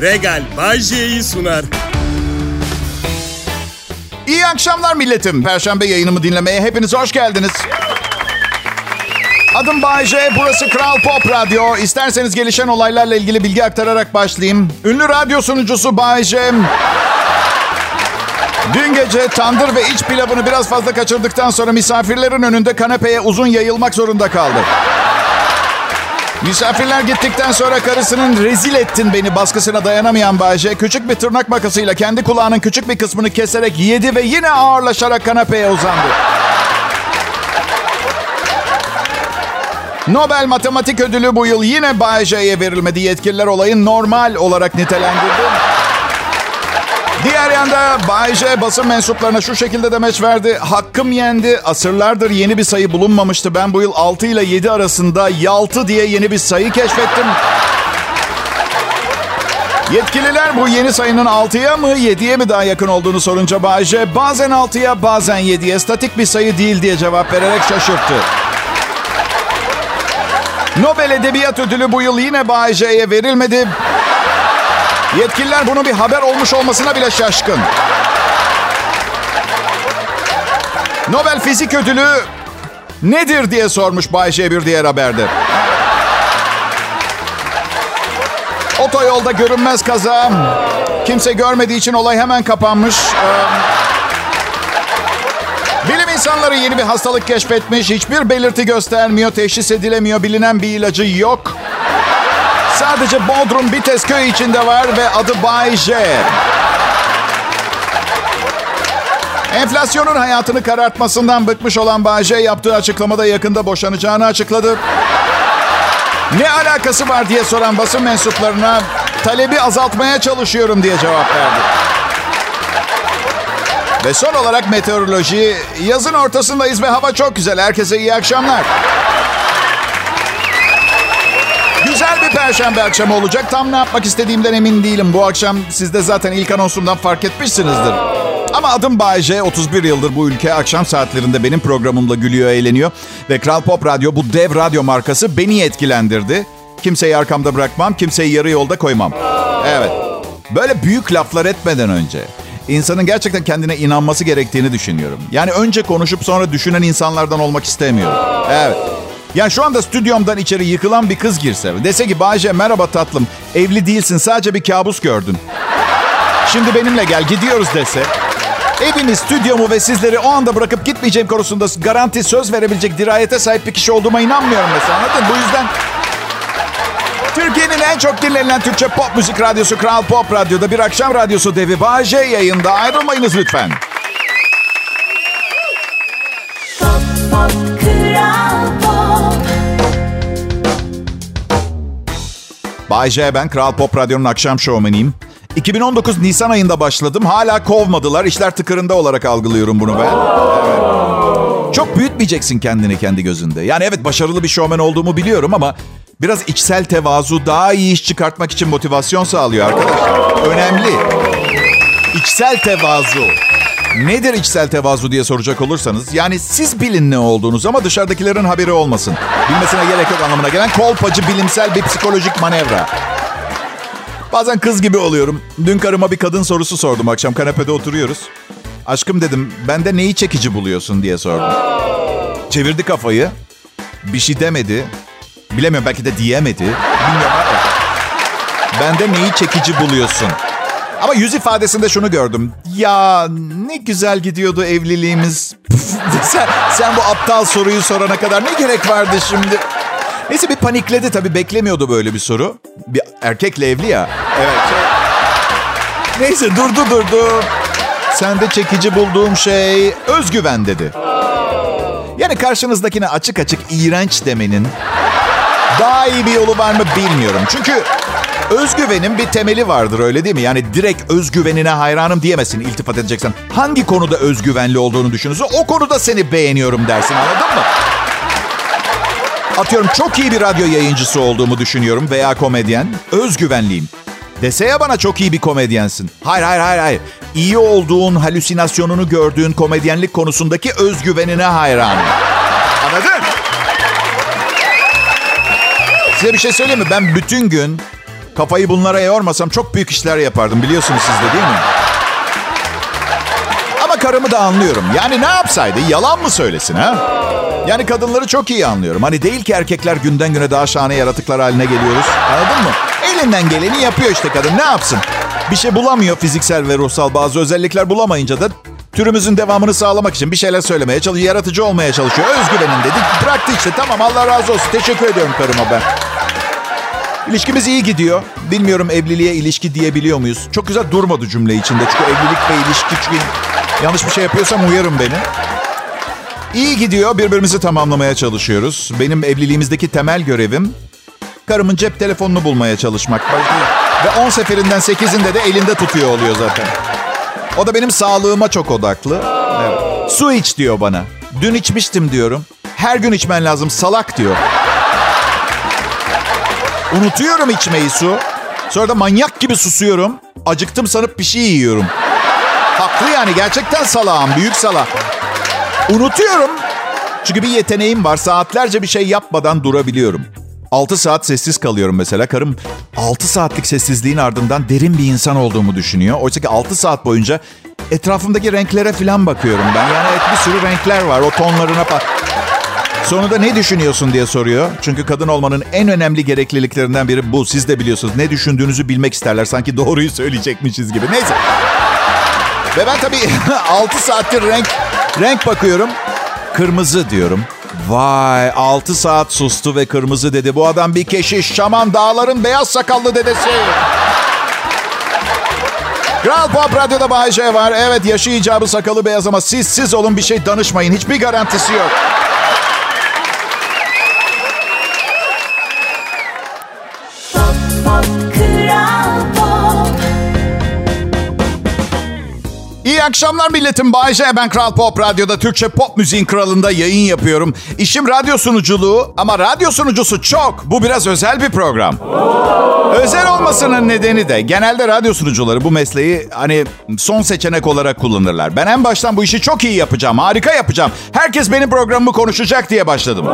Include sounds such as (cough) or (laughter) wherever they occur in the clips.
Regal Bajje'yi sunar. İyi akşamlar milletim. Perşembe yayınımı dinlemeye hepiniz hoş geldiniz. Adım Bayece, burası Kral Pop Radyo. İsterseniz gelişen olaylarla ilgili bilgi aktararak başlayayım. Ünlü radyo sunucusu Bayece. Dün gece tandır ve iç pilavını biraz fazla kaçırdıktan sonra misafirlerin önünde kanepeye uzun yayılmak zorunda kaldı. Misafirler gittikten sonra karısının rezil ettin beni baskısına dayanamayan Bayce küçük bir tırnak makasıyla kendi kulağının küçük bir kısmını keserek yedi ve yine ağırlaşarak kanepeye uzandı. Nobel Matematik Ödülü bu yıl yine Bayece'ye verilmedi. Yetkililer olayı normal olarak nitelendirdi. Diğer yanda Bayece basın mensuplarına şu şekilde demeç verdi. Hakkım yendi. Asırlardır yeni bir sayı bulunmamıştı. Ben bu yıl 6 ile 7 arasında Yaltı diye yeni bir sayı keşfettim. Yetkililer bu yeni sayının 6'ya mı 7'ye mi daha yakın olduğunu sorunca Bayece bazen 6'ya bazen 7'ye statik bir sayı değil diye cevap vererek şaşırttı. Nobel Edebiyat Ödülü bu yıl yine Bayece'ye verilmedi. Yetkililer bunun bir haber olmuş olmasına bile şaşkın. Nobel Fizik Ödülü nedir diye sormuş Bayşe bir diğer haberde. Otoyolda görünmez kaza. Kimse görmediği için olay hemen kapanmış. Bilim insanları yeni bir hastalık keşfetmiş. Hiçbir belirti göstermiyor, teşhis edilemiyor, bilinen bir ilacı yok. Sadece Bodrum Bitesköy içinde var ve adı Bay J. Enflasyonun hayatını karartmasından bıkmış olan Bay J yaptığı açıklamada yakında boşanacağını açıkladı. Ne alakası var diye soran basın mensuplarına talebi azaltmaya çalışıyorum diye cevap verdi. Ve son olarak meteoroloji. Yazın ortasındayız ve hava çok güzel. Herkese iyi akşamlar. Bir perşembe akşamı olacak. Tam ne yapmak istediğimden emin değilim. Bu akşam siz de zaten ilk anonsumdan fark etmişsinizdir. Ama adım Bayece. 31 yıldır bu ülke akşam saatlerinde benim programımla gülüyor, eğleniyor. Ve Kral Pop Radyo bu dev radyo markası beni etkilendirdi. Kimseyi arkamda bırakmam, kimseyi yarı yolda koymam. Evet. Böyle büyük laflar etmeden önce insanın gerçekten kendine inanması gerektiğini düşünüyorum. Yani önce konuşup sonra düşünen insanlardan olmak istemiyorum. Evet. Yani şu anda stüdyomdan içeri yıkılan bir kız girse dese ki Bayce merhaba tatlım evli değilsin sadece bir kabus gördün. Şimdi benimle gel gidiyoruz dese. Evimi, stüdyomu ve sizleri o anda bırakıp gitmeyeceğim konusunda garanti söz verebilecek dirayete sahip bir kişi olduğuma inanmıyorum mesela anladın? Bu yüzden Türkiye'nin en çok dinlenilen Türkçe pop müzik radyosu Kral Pop Radyo'da bir akşam radyosu devi Bağcay yayında. Ayrılmayınız lütfen. Pop, pop, Kral Bay J ben Kral Pop Radyo'nun akşam şovmeniyim. 2019 Nisan ayında başladım. Hala kovmadılar. İşler tıkırında olarak algılıyorum bunu ben. Evet. Çok büyütmeyeceksin kendini kendi gözünde. Yani evet başarılı bir şovmen olduğumu biliyorum ama biraz içsel tevazu daha iyi iş çıkartmak için motivasyon sağlıyor arkadaşlar. Önemli. İçsel tevazu. Nedir içsel tevazu diye soracak olursanız yani siz bilin ne olduğunuz ama dışarıdakilerin haberi olmasın. Bilmesine gerek yok anlamına gelen kolpacı bilimsel bir psikolojik manevra. Bazen kız gibi oluyorum. Dün karıma bir kadın sorusu sordum akşam kanepede oturuyoruz. Aşkım dedim bende neyi çekici buluyorsun diye sordum. Çevirdi kafayı. Bir şey demedi. Bilemiyorum belki de diyemedi. Bilmiyorum. Bende neyi çekici buluyorsun? Ama yüz ifadesinde şunu gördüm. Ya ne güzel gidiyordu evliliğimiz. (laughs) sen, sen bu aptal soruyu sorana kadar ne gerek vardı şimdi? Neyse bir panikledi tabii beklemiyordu böyle bir soru. Bir erkekle evli ya. Evet. Neyse durdu durdu. Sende çekici bulduğum şey özgüven dedi. Yani karşınızdakine açık açık iğrenç demenin daha iyi bir yolu var mı bilmiyorum. Çünkü özgüvenin bir temeli vardır öyle değil mi? Yani direkt özgüvenine hayranım diyemezsin iltifat edeceksen. Hangi konuda özgüvenli olduğunu düşünürsün o konuda seni beğeniyorum dersin anladın mı? Atıyorum çok iyi bir radyo yayıncısı olduğumu düşünüyorum veya komedyen. Özgüvenliyim. Dese ya bana çok iyi bir komedyensin. Hayır hayır hayır hayır. İyi olduğun halüsinasyonunu gördüğün komedyenlik konusundaki özgüvenine hayranım. Anladın? Size bir şey söyleyeyim mi? Ben bütün gün Kafayı bunlara yormasam çok büyük işler yapardım biliyorsunuz siz de değil mi? Ama karımı da anlıyorum. Yani ne yapsaydı? Yalan mı söylesin ha? Yani kadınları çok iyi anlıyorum. Hani değil ki erkekler günden güne daha şahane yaratıklar haline geliyoruz. Anladın mı? Elinden geleni yapıyor işte kadın. Ne yapsın? Bir şey bulamıyor fiziksel ve ruhsal bazı özellikler bulamayınca da türümüzün devamını sağlamak için bir şeyler söylemeye çalışıyor. Yaratıcı olmaya çalışıyor. Özgüvenin dedik. Bıraktı işte. Tamam Allah razı olsun. Teşekkür ediyorum karıma ben. İlişkimiz iyi gidiyor. Bilmiyorum evliliğe ilişki diyebiliyor muyuz? Çok güzel durmadı cümle içinde. Çünkü evlilik ve ilişki çünkü yanlış bir şey yapıyorsam uyarın beni. İyi gidiyor. Birbirimizi tamamlamaya çalışıyoruz. Benim evliliğimizdeki temel görevim karımın cep telefonunu bulmaya çalışmak. Ve 10 seferinden 8'inde de elinde tutuyor oluyor zaten. O da benim sağlığıma çok odaklı. Evet. Su iç diyor bana. Dün içmiştim diyorum. Her gün içmen lazım salak diyor. Unutuyorum içmeyi su. Sonra da manyak gibi susuyorum. Acıktım sanıp bir şey yiyorum. Haklı yani gerçekten salağım. Büyük salak. Unutuyorum. Çünkü bir yeteneğim var. Saatlerce bir şey yapmadan durabiliyorum. 6 saat sessiz kalıyorum mesela. Karım 6 saatlik sessizliğin ardından derin bir insan olduğumu düşünüyor. Oysa ki 6 saat boyunca etrafımdaki renklere falan bakıyorum ben. Yani bir sürü renkler var. O tonlarına bak. Sonunda ne düşünüyorsun diye soruyor. Çünkü kadın olmanın en önemli gerekliliklerinden biri bu. Siz de biliyorsunuz. Ne düşündüğünüzü bilmek isterler. Sanki doğruyu söyleyecekmişiz gibi. Neyse. Ve ben tabii (laughs) 6 saattir renk renk bakıyorum. Kırmızı diyorum. Vay 6 saat sustu ve kırmızı dedi. Bu adam bir keşiş. Şaman dağların beyaz sakallı dedesi. Kral Pop Radyo'da J var. Evet yaşı icabı sakalı beyaz ama siz siz olun bir şey danışmayın. Hiçbir garantisi yok. Akşamlar milletim. Bay J. Ben Kral Pop Radyo'da Türkçe pop müziğin kralında yayın yapıyorum. İşim radyo sunuculuğu ama radyo sunucusu çok. Bu biraz özel bir program. Özel olmasının nedeni de genelde radyo sunucuları bu mesleği hani son seçenek olarak kullanırlar. Ben en baştan bu işi çok iyi yapacağım, harika yapacağım. Herkes benim programımı konuşacak diye başladım.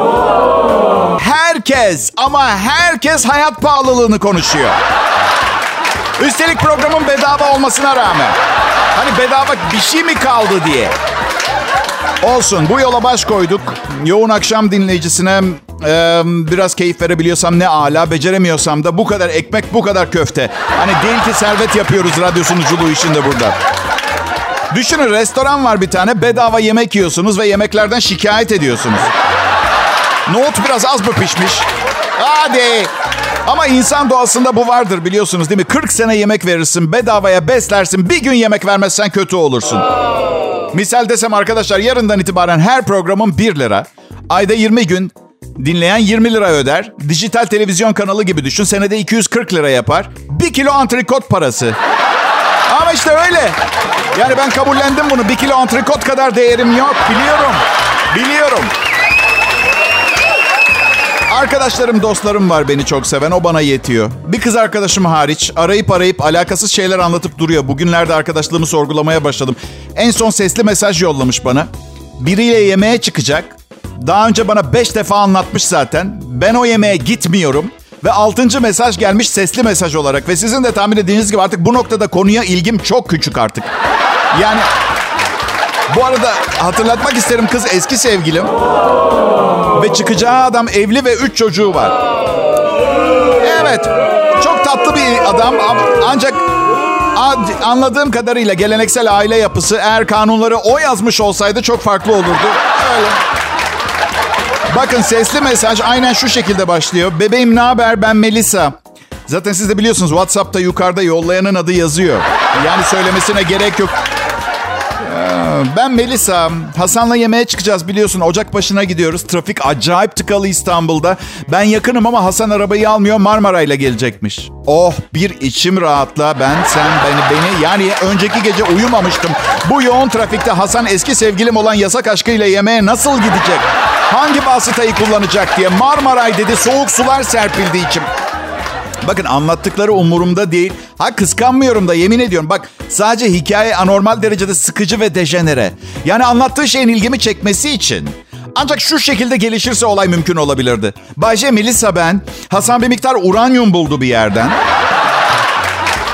Herkes ama herkes hayat pahalılığını konuşuyor. Üstelik programın bedava olmasına rağmen. Hani bedava bir şey mi kaldı diye. Olsun bu yola baş koyduk. Yoğun akşam dinleyicisine e, biraz keyif verebiliyorsam ne ala. Beceremiyorsam da bu kadar ekmek bu kadar köfte. Hani değil ki servet yapıyoruz radyo sunuculuğu işinde burada. Düşünün restoran var bir tane bedava yemek yiyorsunuz ve yemeklerden şikayet ediyorsunuz. Nohut biraz az mı pişmiş? Hadi. Ama insan doğasında bu vardır biliyorsunuz değil mi? 40 sene yemek verirsin, bedavaya beslersin. Bir gün yemek vermezsen kötü olursun. Misal desem arkadaşlar yarından itibaren her programın 1 lira. Ayda 20 gün dinleyen 20 lira öder. Dijital televizyon kanalı gibi düşün. Senede 240 lira yapar. 1 kilo antrikot parası. Ama işte öyle. Yani ben kabullendim bunu. 1 kilo antrikot kadar değerim yok. Biliyorum. Biliyorum. Arkadaşlarım, dostlarım var beni çok seven. O bana yetiyor. Bir kız arkadaşım hariç arayıp arayıp alakasız şeyler anlatıp duruyor. Bugünlerde arkadaşlığımı sorgulamaya başladım. En son sesli mesaj yollamış bana. Biriyle yemeğe çıkacak. Daha önce bana beş defa anlatmış zaten. Ben o yemeğe gitmiyorum. Ve altıncı mesaj gelmiş sesli mesaj olarak. Ve sizin de tahmin ettiğiniz gibi artık bu noktada konuya ilgim çok küçük artık. Yani bu arada hatırlatmak isterim kız eski sevgilim. Ve çıkacağı adam evli ve üç çocuğu var. Evet. Çok tatlı bir adam ancak anladığım kadarıyla geleneksel aile yapısı eğer kanunları o yazmış olsaydı çok farklı olurdu. Öyle. Bakın sesli mesaj aynen şu şekilde başlıyor. Bebeğim ne haber ben Melisa. Zaten siz de biliyorsunuz WhatsApp'ta yukarıda yollayanın adı yazıyor. Yani söylemesine gerek yok. Ben Melisa. Hasan'la yemeğe çıkacağız biliyorsun. Ocak başına gidiyoruz. Trafik acayip tıkalı İstanbul'da. Ben yakınım ama Hasan arabayı almıyor. Marmaray'la gelecekmiş. Oh bir içim rahatla. Ben, sen, beni, beni. Yani önceki gece uyumamıştım. Bu yoğun trafikte Hasan eski sevgilim olan yasak aşkıyla yemeğe nasıl gidecek? Hangi vasıtayı kullanacak diye Marmaray dedi. Soğuk sular serpildi içim. Bakın anlattıkları umurumda değil. Ha kıskanmıyorum da yemin ediyorum. Bak sadece hikaye anormal derecede sıkıcı ve dejenere. Yani anlattığı şeyin ilgimi çekmesi için. Ancak şu şekilde gelişirse olay mümkün olabilirdi. Bayce Melisa ben. Hasan bir miktar uranyum buldu bir yerden.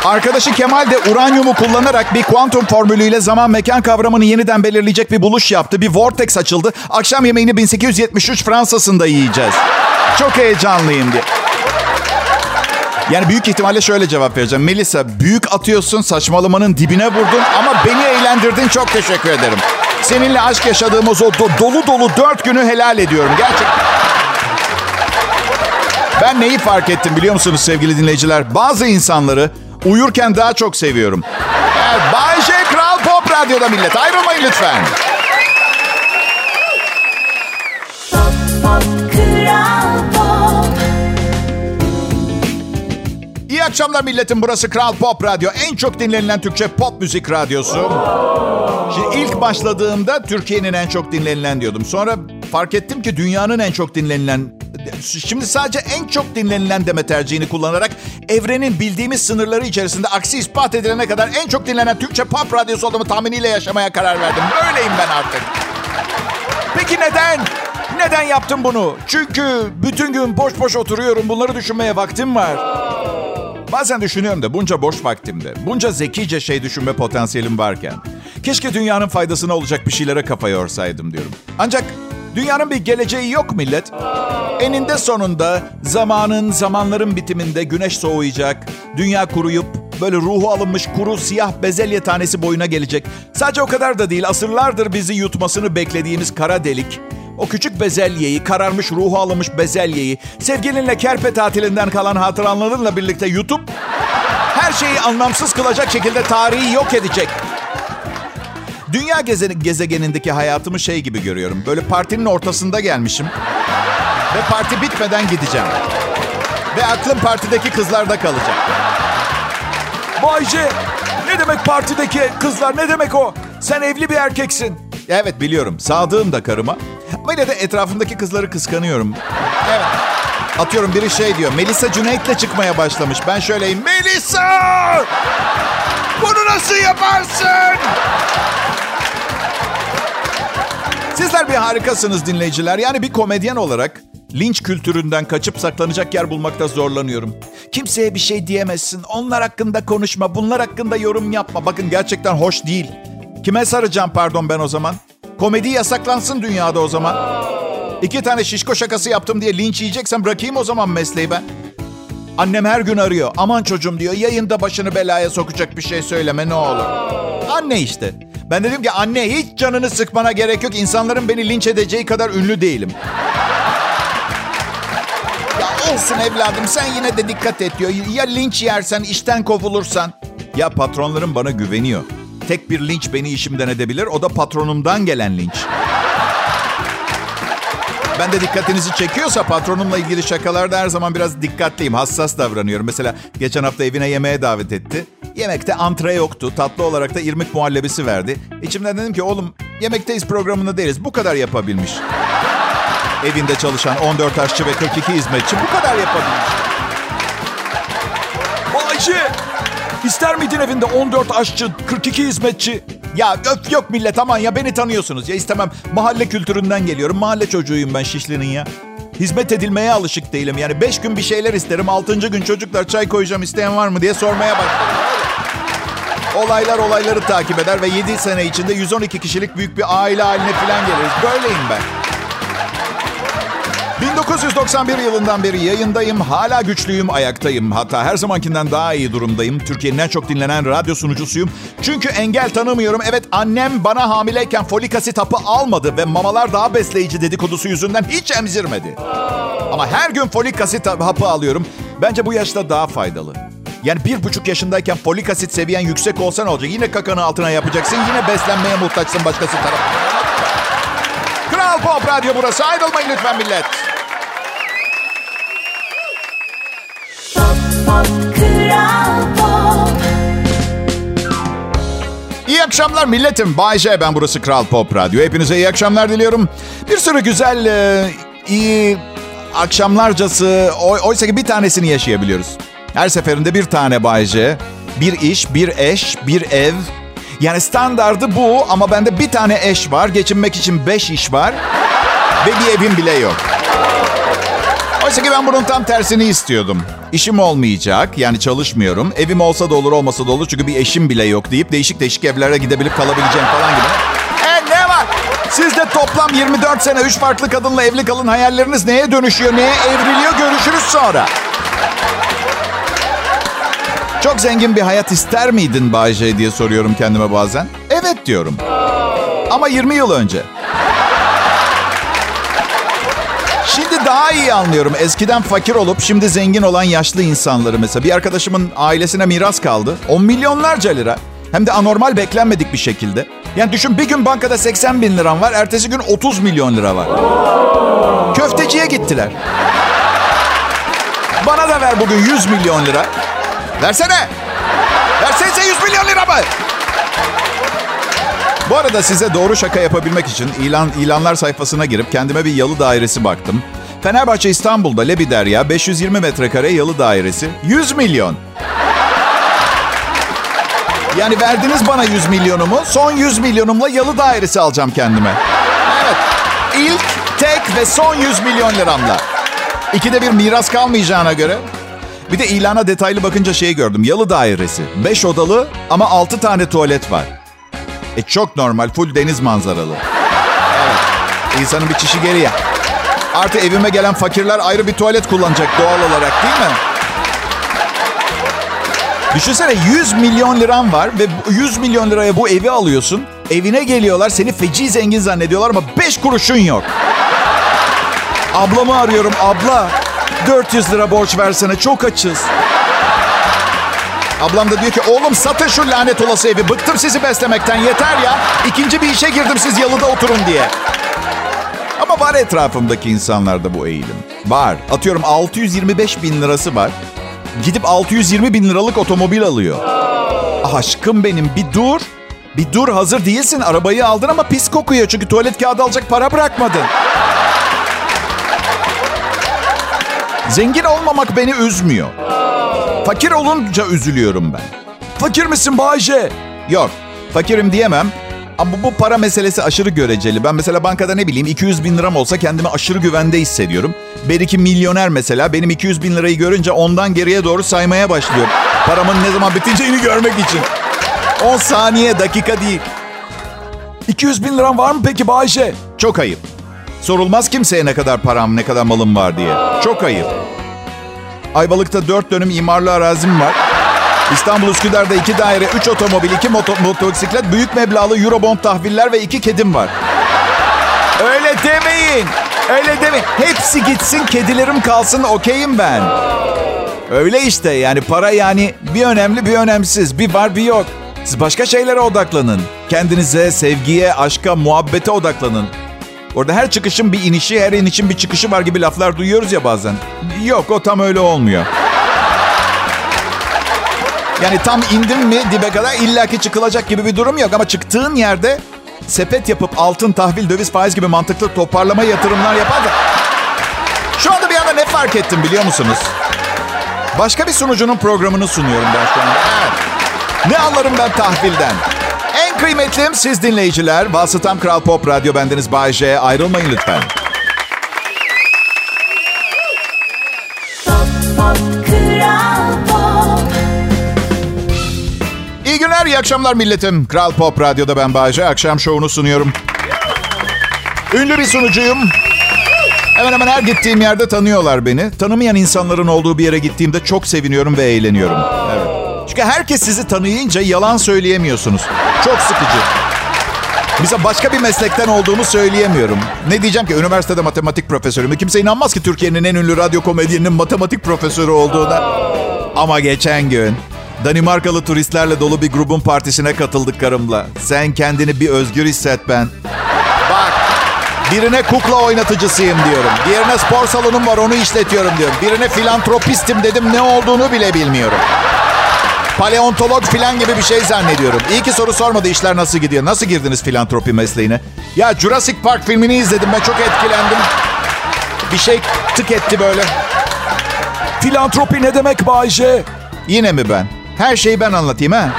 Arkadaşı Kemal de uranyumu kullanarak bir kuantum formülüyle zaman mekan kavramını yeniden belirleyecek bir buluş yaptı. Bir vortex açıldı. Akşam yemeğini 1873 Fransa'sında yiyeceğiz. Çok heyecanlıyım diye. Yani büyük ihtimalle şöyle cevap vereceğim. Melisa büyük atıyorsun saçmalamanın dibine vurdun ama beni eğlendirdin çok teşekkür ederim. Seninle aşk yaşadığımız o do- dolu dolu dört günü helal ediyorum gerçekten. Ben neyi fark ettim biliyor musunuz sevgili dinleyiciler? Bazı insanları uyurken daha çok seviyorum. Evet, Bay J Kral Pop Radyo'da millet. Ayrılmayın lütfen. Akşamlar milletim. Burası Kral Pop Radyo. En çok dinlenilen Türkçe pop müzik radyosu. Şimdi ilk başladığımda Türkiye'nin en çok dinlenilen diyordum. Sonra fark ettim ki dünyanın en çok dinlenilen... Şimdi sadece en çok dinlenilen deme tercihini kullanarak evrenin bildiğimiz sınırları içerisinde aksi ispat edilene kadar en çok dinlenen Türkçe pop radyosu olduğumu tahminiyle yaşamaya karar verdim. Böyleyim ben artık. Peki neden? Neden yaptım bunu? Çünkü bütün gün boş boş oturuyorum. Bunları düşünmeye vaktim var. Bazen düşünüyorum da bunca boş vaktimde, bunca zekice şey düşünme potansiyelim varken, keşke dünyanın faydasına olacak bir şeylere kafa yorsaydım diyorum. Ancak dünyanın bir geleceği yok millet. Eninde sonunda zamanın, zamanların bitiminde güneş soğuyacak, dünya kuruyup böyle ruhu alınmış kuru siyah bezelye tanesi boyuna gelecek. Sadece o kadar da değil, asırlardır bizi yutmasını beklediğimiz kara delik, o küçük bezelyeyi, kararmış ruhu alınmış bezelyeyi, sevgilinle kerpe tatilinden kalan hatıranlarınla birlikte yutup her şeyi anlamsız kılacak şekilde tarihi yok edecek. Dünya geze- gezegenindeki hayatımı şey gibi görüyorum. Böyle partinin ortasında gelmişim. Ve parti bitmeden gideceğim. Ve aklım partideki kızlarda kalacak. Bayce, ne demek partideki kızlar ne demek o? Sen evli bir erkeksin. Evet biliyorum. Sadığım da karıma. Ama yine de etrafımdaki kızları kıskanıyorum. Evet. Atıyorum biri şey diyor. Melisa Cüneyt'le çıkmaya başlamış. Ben şöyleyim. Melisa! Bunu nasıl yaparsın? Sizler bir harikasınız dinleyiciler. Yani bir komedyen olarak linç kültüründen kaçıp saklanacak yer bulmakta zorlanıyorum. Kimseye bir şey diyemezsin. Onlar hakkında konuşma, bunlar hakkında yorum yapma. Bakın gerçekten hoş değil. Kime saracağım pardon ben o zaman? Komedi yasaklansın dünyada o zaman. İki tane şişko şakası yaptım diye linç yiyeceksem bırakayım o zaman mesleği ben. Annem her gün arıyor. Aman çocuğum diyor yayında başını belaya sokacak bir şey söyleme ne olur. Anne işte. Ben dedim ki anne hiç canını sıkmana gerek yok. İnsanların beni linç edeceği kadar ünlü değilim. Ya olsun evladım sen yine de dikkat et diyor. Ya linç yersen işten kovulursan. Ya patronlarım bana güveniyor. Tek bir linç beni işimden edebilir. O da patronumdan gelen linç. Ben de dikkatinizi çekiyorsa patronumla ilgili şakalarda her zaman biraz dikkatliyim. Hassas davranıyorum. Mesela geçen hafta evine yemeğe davet etti. Yemekte antre yoktu. Tatlı olarak da irmik muhallebisi verdi. İçimden dedim ki oğlum yemekteyiz programında değiliz. Bu kadar yapabilmiş. Evinde çalışan 14 aşçı ve 42 hizmetçi bu kadar yapabilmiş. Bayşe! İster miydin evinde 14 aşçı, 42 hizmetçi? Ya öf yok millet aman ya beni tanıyorsunuz. Ya istemem mahalle kültüründen geliyorum. Mahalle çocuğuyum ben Şişli'nin ya. Hizmet edilmeye alışık değilim. Yani beş gün bir şeyler isterim. Altıncı gün çocuklar çay koyacağım isteyen var mı diye sormaya başlarım. Olaylar olayları takip eder ve 7 sene içinde 112 kişilik büyük bir aile haline falan geliriz. Böyleyim ben. 1991 yılından beri yayındayım. Hala güçlüyüm, ayaktayım. Hatta her zamankinden daha iyi durumdayım. Türkiye'nin en çok dinlenen radyo sunucusuyum. Çünkü engel tanımıyorum. Evet annem bana hamileyken folik asit hapı almadı ve mamalar daha besleyici dedikodusu yüzünden hiç emzirmedi. Ama her gün folik asit hapı alıyorum. Bence bu yaşta daha faydalı. Yani bir buçuk yaşındayken folik asit seviyen yüksek olsa ne olacak? Yine kakanı altına yapacaksın. Yine beslenmeye muhtaçsın başkası tarafından. Kral Pop Radyo burası. Ayrılmayın lütfen millet. İyi akşamlar milletim. Bay J ben burası Kral Pop Radyo. Hepinize iyi akşamlar diliyorum. Bir sürü güzel, e, iyi akşamlarcası oy, oysa ki bir tanesini yaşayabiliyoruz. Her seferinde bir tane Bay J, bir iş, bir eş, bir ev. Yani standardı bu ama bende bir tane eş var. Geçinmek için beş iş var. Ve bir evim bile yok. Oysa ki ben bunun tam tersini istiyordum. İşim olmayacak, yani çalışmıyorum. Evim olsa da olur, olmasa da olur çünkü bir eşim bile yok deyip değişik değişik evlere gidebilip kalabileceğim falan gibi. E ne var? Sizde toplam 24 sene 3 farklı kadınla evli kalın hayalleriniz neye dönüşüyor, neye evriliyor görüşürüz sonra. Çok zengin bir hayat ister miydin Bayce diye soruyorum kendime bazen. Evet diyorum. Ama 20 yıl önce. Daha iyi anlıyorum. Eskiden fakir olup şimdi zengin olan yaşlı insanları mesela. Bir arkadaşımın ailesine miras kaldı. 10 milyonlarca lira. Hem de anormal beklenmedik bir şekilde. Yani düşün bir gün bankada 80 bin liram var. Ertesi gün 30 milyon lira var. Köfteciye gittiler. Bana da ver bugün 100 milyon lira. Versene. Versenize 100 milyon lira mı? Bu arada size doğru şaka yapabilmek için ilan ilanlar sayfasına girip kendime bir yalı dairesi baktım. Fenerbahçe İstanbul'da Lebiderya 520 metrekare yalı dairesi 100 milyon. Yani verdiniz bana 100 milyonumu, son 100 milyonumla yalı dairesi alacağım kendime. Evet, ilk, tek ve son 100 milyon liramla. İkide bir miras kalmayacağına göre. Bir de ilana detaylı bakınca şey gördüm. Yalı dairesi. 5 odalı ama 6 tane tuvalet var. E çok normal. Full deniz manzaralı. Evet. İnsanın bir çişi geriye. Artı evime gelen fakirler ayrı bir tuvalet kullanacak doğal olarak değil mi? Düşünsene 100 milyon liran var ve 100 milyon liraya bu evi alıyorsun. Evine geliyorlar seni feci zengin zannediyorlar ama 5 kuruşun yok. Ablamı arıyorum abla. 400 lira borç versene çok açız. Ablam da diyor ki oğlum satın şu lanet olası evi. Bıktım sizi beslemekten yeter ya. İkinci bir işe girdim siz yalıda oturun diye. Ama var etrafımdaki insanlarda bu eğilim. Var. Atıyorum 625 bin lirası var. Gidip 620 bin liralık otomobil alıyor. Aşkım benim bir dur. Bir dur hazır değilsin. Arabayı aldın ama pis kokuyor. Çünkü tuvalet kağıdı alacak para bırakmadın. Zengin olmamak beni üzmüyor. Fakir olunca üzülüyorum ben. Fakir misin Bayce? Yok, fakirim diyemem. Ama bu para meselesi aşırı göreceli. Ben mesela bankada ne bileyim 200 bin liram olsa kendimi aşırı güvende hissediyorum. Belki milyoner mesela benim 200 bin lirayı görünce ondan geriye doğru saymaya başlıyor. Paramın ne zaman biteceğini görmek için. 10 saniye dakika değil. 200 bin liram var mı peki Bayşe? Çok ayıp. Sorulmaz kimseye ne kadar param, ne kadar malım var diye. Çok ayıp. Ayvalık'ta 4 dönüm imarlı arazim var. İstanbul Üsküdar'da 2 daire, 3 otomobil, 2 moto- motosiklet, büyük meblağlı Eurobond tahviller ve 2 kedim var. Öyle demeyin. Öyle demeyin. Hepsi gitsin, kedilerim kalsın, okeyim ben. Öyle işte yani para yani bir önemli bir önemsiz. Bir var bir yok. Siz başka şeylere odaklanın. Kendinize, sevgiye, aşka, muhabbete odaklanın. Orada her çıkışın bir inişi, her inişin bir çıkışı var gibi laflar duyuyoruz ya bazen. Yok o tam öyle olmuyor. Yani tam indim mi dibe kadar illaki çıkılacak gibi bir durum yok. Ama çıktığın yerde sepet yapıp altın, tahvil, döviz, faiz gibi mantıklı toparlama yatırımlar yapar da... Şu anda bir anda ne fark ettim biliyor musunuz? Başka bir sunucunun programını sunuyorum ben şu anda. Evet. Ne anlarım ben tahvilden? En kıymetlim siz dinleyiciler. Vasıtam Kral Pop Radyo bendeniz Bay J. Ayrılmayın lütfen. Akşamlar milletim. Kral Pop Radyo'da ben Bayece. Akşam şovunu sunuyorum. Ünlü bir sunucuyum. Hemen hemen her gittiğim yerde tanıyorlar beni. Tanımayan insanların olduğu bir yere gittiğimde çok seviniyorum ve eğleniyorum. Evet. Çünkü herkes sizi tanıyınca yalan söyleyemiyorsunuz. Çok sıkıcı. Mesela başka bir meslekten olduğumu söyleyemiyorum. Ne diyeceğim ki üniversitede matematik profesörüm. Kimse inanmaz ki Türkiye'nin en ünlü radyo komedyeninin matematik profesörü olduğuna. Ama geçen gün Danimarkalı turistlerle dolu bir grubun partisine katıldık karımla. Sen kendini bir özgür hisset ben. Bak birine kukla oynatıcısıyım diyorum. Diğerine spor salonum var onu işletiyorum diyorum. Birine filantropistim dedim ne olduğunu bile bilmiyorum. Paleontolog falan gibi bir şey zannediyorum. İyi ki soru sormadı işler nasıl gidiyor. Nasıl girdiniz filantropi mesleğine? Ya Jurassic Park filmini izledim ben çok etkilendim. Bir şey tık etti böyle. Filantropi ne demek Bayce? Yine mi ben? Her şeyi ben anlatayım ha?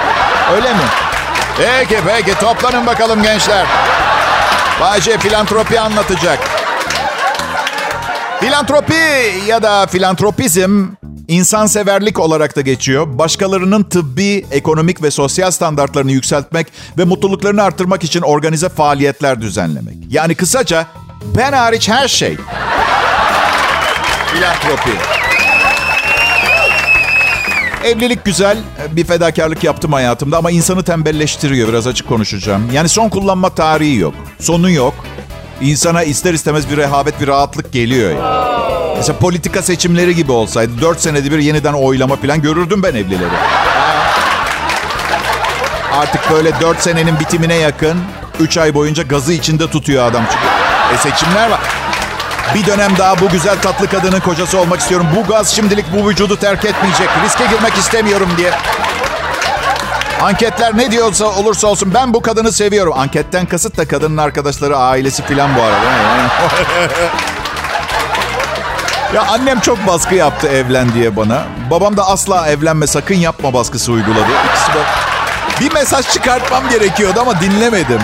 Öyle mi? Peki peki toplanın bakalım gençler. Bayce filantropi anlatacak. Filantropi ya da filantropizm insanseverlik olarak da geçiyor. Başkalarının tıbbi, ekonomik ve sosyal standartlarını yükseltmek ve mutluluklarını arttırmak için organize faaliyetler düzenlemek. Yani kısaca ben hariç her şey. Filantropi. Evlilik güzel. Bir fedakarlık yaptım hayatımda ama insanı tembelleştiriyor. Biraz açık konuşacağım. Yani son kullanma tarihi yok. Sonu yok. İnsana ister istemez bir rehavet, bir rahatlık geliyor. Mesela politika seçimleri gibi olsaydı 4 senede bir yeniden oylama falan görürdüm ben evlileri. Artık böyle 4 senenin bitimine yakın 3 ay boyunca gazı içinde tutuyor adam çünkü. E seçimler var. Bir dönem daha bu güzel tatlı kadının kocası olmak istiyorum. Bu gaz şimdilik bu vücudu terk etmeyecek. Riske girmek istemiyorum diye. Anketler ne diyorsa olursa olsun ben bu kadını seviyorum. Anketten kasıt da kadının arkadaşları, ailesi filan bu arada. (laughs) ya annem çok baskı yaptı evlen diye bana. Babam da asla evlenme sakın yapma baskısı uyguladı. İkisi de... Bir mesaj çıkartmam gerekiyordu ama dinlemedim.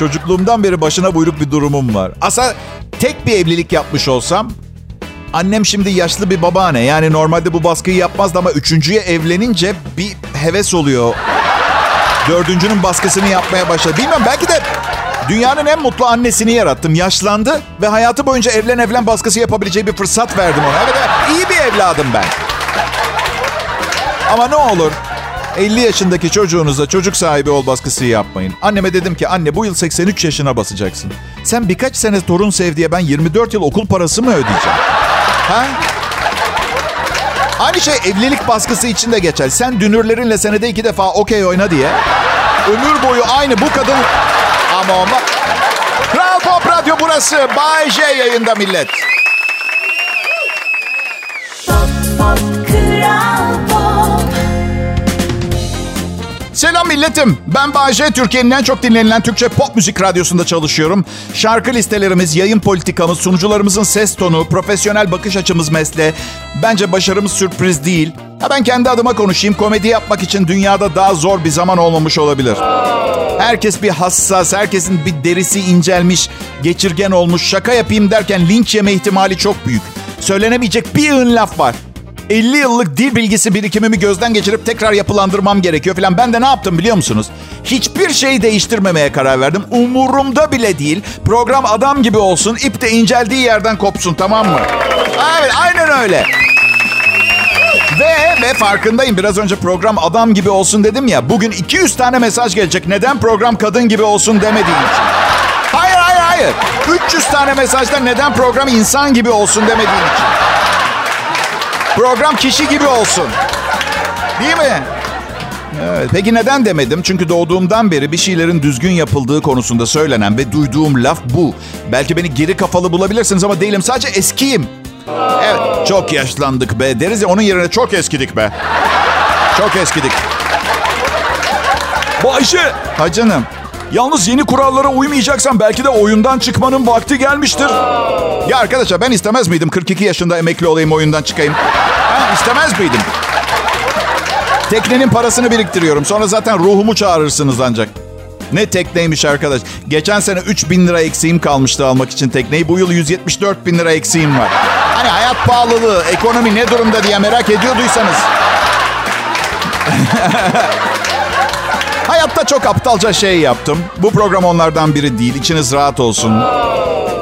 Çocukluğumdan beri başına buyruk bir durumum var. Asa tek bir evlilik yapmış olsam annem şimdi yaşlı bir babaanne. Yani normalde bu baskıyı yapmazdı ama üçüncüye evlenince bir heves oluyor. Dördüncünün baskısını yapmaya başladı. Bilmem belki de dünyanın en mutlu annesini yarattım. Yaşlandı ve hayatı boyunca evlen evlen baskısı yapabileceği bir fırsat verdim ona. Evet, evet iyi bir evladım ben. Ama ne olur 50 yaşındaki çocuğunuza çocuk sahibi ol baskısı yapmayın. Anneme dedim ki anne bu yıl 83 yaşına basacaksın. Sen birkaç sene torun sev diye ben 24 yıl okul parası mı ödeyeceğim? Ha? Aynı şey evlilik baskısı için de geçer. Sen dünürlerinle senede iki defa okey oyna diye. Ömür boyu aynı bu kadın... Ama ama... Kral Pop Radyo burası. Bay J yayında millet. Selam milletim. Ben Bayece. Türkiye'nin en çok dinlenilen Türkçe pop müzik radyosunda çalışıyorum. Şarkı listelerimiz, yayın politikamız, sunucularımızın ses tonu, profesyonel bakış açımız mesle. Bence başarımız sürpriz değil. Ha ben kendi adıma konuşayım. Komedi yapmak için dünyada daha zor bir zaman olmamış olabilir. Herkes bir hassas, herkesin bir derisi incelmiş, geçirgen olmuş. Şaka yapayım derken linç yeme ihtimali çok büyük. Söylenemeyecek bir ın laf var. 50 yıllık dil bilgisi birikimimi gözden geçirip tekrar yapılandırmam gerekiyor falan. Ben de ne yaptım biliyor musunuz? Hiçbir şey değiştirmemeye karar verdim. Umurumda bile değil. Program adam gibi olsun. ip de inceldiği yerden kopsun tamam mı? Evet aynen öyle. Ve, ve farkındayım biraz önce program adam gibi olsun dedim ya. Bugün 200 tane mesaj gelecek. Neden program kadın gibi olsun demediğim için. Hayır hayır hayır. 300 tane mesajda neden program insan gibi olsun demediğim için. Program kişi gibi olsun. Değil mi? Evet, peki neden demedim? Çünkü doğduğumdan beri bir şeylerin düzgün yapıldığı konusunda söylenen ve duyduğum laf bu. Belki beni geri kafalı bulabilirsiniz ama değilim. Sadece eskiyim. Evet, çok yaşlandık be deriz ya onun yerine çok eskidik be. Çok eskidik. Bayşe, Ha canım. Yalnız yeni kurallara uymayacaksan belki de oyundan çıkmanın vakti gelmiştir. Ya arkadaşlar ben istemez miydim 42 yaşında emekli olayım oyundan çıkayım? Ha, istemez miydim? Teknenin parasını biriktiriyorum. Sonra zaten ruhumu çağırırsınız ancak. Ne tekneymiş arkadaş. Geçen sene 3 bin lira eksiğim kalmıştı almak için tekneyi. Bu yıl 174 bin lira eksiğim var. Hani hayat pahalılığı, ekonomi ne durumda diye merak ediyorduysanız. (laughs) Hayatta çok aptalca şey yaptım. Bu program onlardan biri değil. İçiniz rahat olsun.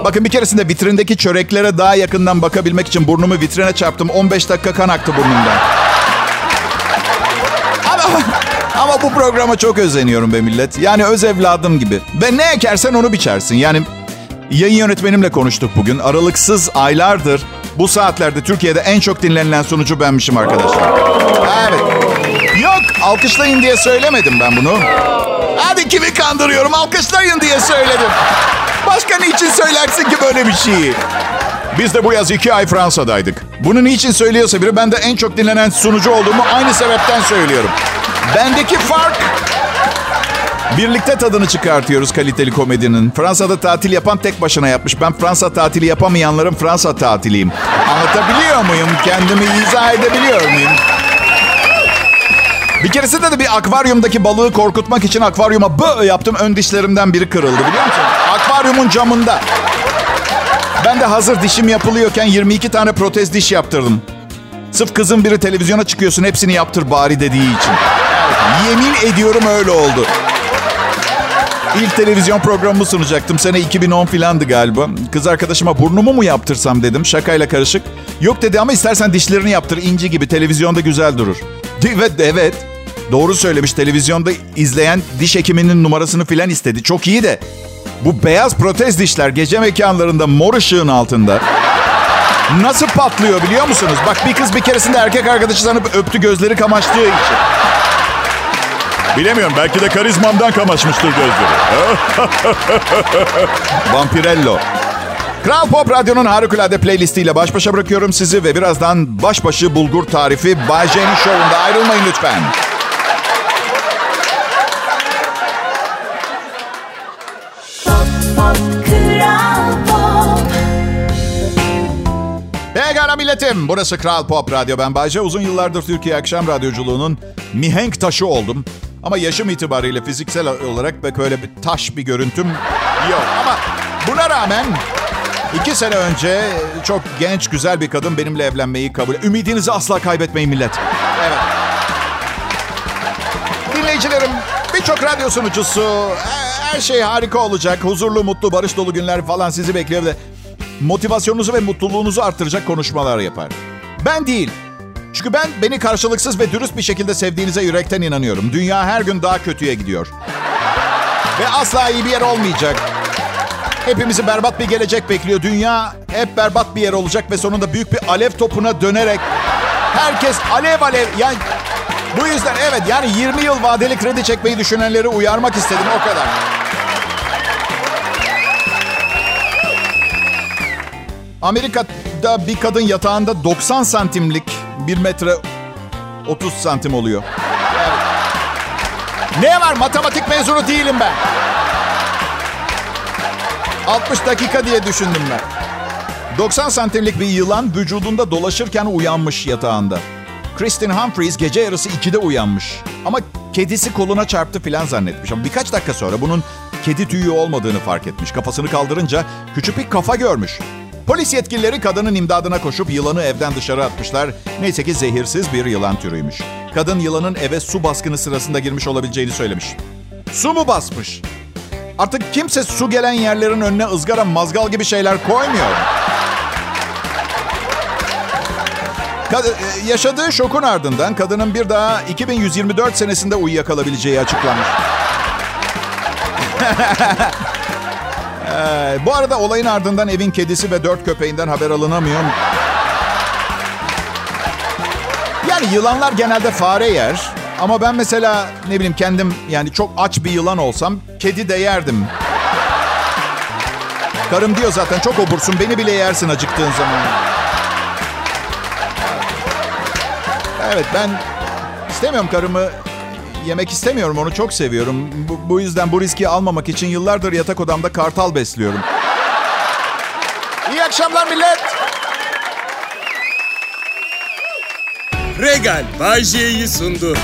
Bakın bir keresinde vitrindeki çöreklere daha yakından bakabilmek için burnumu vitrine çarptım. 15 dakika kan aktı burnumdan. Ama, ama bu programa çok özeniyorum be millet. Yani öz evladım gibi. Ve ne ekersen onu biçersin. Yani yayın yönetmenimle konuştuk bugün. Aralıksız aylardır bu saatlerde Türkiye'de en çok dinlenilen sunucu benmişim arkadaşlar. Alkışlayın diye söylemedim ben bunu. Hadi kimi kandırıyorum alkışlayın diye söyledim. Başka niçin söylersin ki böyle bir şeyi? Biz de bu yaz iki ay Fransa'daydık. Bunu niçin söylüyorsa biri ben de en çok dinlenen sunucu olduğumu aynı sebepten söylüyorum. Bendeki fark Birlikte tadını çıkartıyoruz kaliteli komedinin. Fransa'da tatil yapan tek başına yapmış. Ben Fransa tatili yapamayanların Fransa tatiliyim. Anlatabiliyor muyum? Kendimi izah edebiliyor muyum? Bir keresinde de bir akvaryumdaki balığı korkutmak için akvaryuma bı yaptım. Ön dişlerimden biri kırıldı biliyor musun? Akvaryumun camında. Ben de hazır dişim yapılıyorken 22 tane protez diş yaptırdım. Sırf kızın biri televizyona çıkıyorsun hepsini yaptır bari dediği için. Yemin ediyorum öyle oldu. İlk televizyon programımı sunacaktım. Sene 2010 filandı galiba. Kız arkadaşıma burnumu mu yaptırsam dedim şakayla karışık. Yok dedi ama istersen dişlerini yaptır inci gibi televizyonda güzel durur. Evet evet. Doğru söylemiş televizyonda izleyen diş hekiminin numarasını filan istedi. Çok iyi de. Bu beyaz protez dişler gece mekanlarında mor ışığın altında nasıl patlıyor biliyor musunuz? Bak bir kız bir keresinde erkek arkadaşı sanıp öptü gözleri kamaştığı için. Bilemiyorum belki de karizmamdan kamaşmıştır gözleri. Vampirello. Kral Pop Radyo'nun harikulade playlistiyle baş başa bırakıyorum sizi ve birazdan başbaşı bulgur tarifi Bay J'nin şovunda ayrılmayın lütfen. Pekala milletim. Burası Kral Pop Radyo. Ben Bayce. Uzun yıllardır Türkiye Akşam Radyoculuğu'nun mihenk taşı oldum. Ama yaşım itibariyle fiziksel olarak pek öyle bir taş bir görüntüm yok. Ama buna rağmen iki sene önce çok genç, güzel bir kadın benimle evlenmeyi kabul... Ümidinizi asla kaybetmeyin millet. Evet. Dinleyicilerim, birçok radyo sunucusu, her şey harika olacak. Huzurlu, mutlu, barış dolu günler falan sizi bekliyor. Motivasyonunuzu ve mutluluğunuzu arttıracak konuşmalar yapar. Ben değil. Çünkü ben beni karşılıksız ve dürüst bir şekilde sevdiğinize yürekten inanıyorum. Dünya her gün daha kötüye gidiyor. Ve asla iyi bir yer olmayacak. Hepimizi berbat bir gelecek bekliyor. Dünya hep berbat bir yer olacak ve sonunda büyük bir alev topuna dönerek herkes alev alev yani bu yüzden evet yani 20 yıl vadeli kredi çekmeyi düşünenleri uyarmak istedim o kadar. Amerika'da bir kadın yatağında 90 santimlik 1 metre 30 santim oluyor. Evet. Ne var matematik mezunu değilim ben. 60 dakika diye düşündüm ben. 90 santimlik bir yılan vücudunda dolaşırken uyanmış yatağında. Kristin Humphries gece yarısı 2'de uyanmış. Ama kedisi koluna çarptı filan zannetmiş. Ama birkaç dakika sonra bunun kedi tüyü olmadığını fark etmiş. Kafasını kaldırınca küçük bir kafa görmüş. Polis yetkilileri kadının imdadına koşup yılanı evden dışarı atmışlar. Neyse ki zehirsiz bir yılan türüymüş. Kadın yılanın eve su baskını sırasında girmiş olabileceğini söylemiş. Su mu basmış? Artık kimse su gelen yerlerin önüne ızgara mazgal gibi şeyler koymuyor. Kad- e, yaşadığı şokun ardından kadının bir daha 2124 senesinde uyuyakalabileceği açıklanmış. (laughs) Ee, bu arada olayın ardından evin kedisi ve dört köpeğinden haber alınamıyor. Yani yılanlar genelde fare yer. Ama ben mesela ne bileyim kendim yani çok aç bir yılan olsam kedi de yerdim. Karım diyor zaten çok obursun beni bile yersin acıktığın zaman. Evet ben istemiyorum karımı yemek istemiyorum onu çok seviyorum. Bu, bu yüzden bu riski almamak için yıllardır yatak odamda kartal besliyorum. İyi akşamlar millet. Regal Bay J'yi sundu.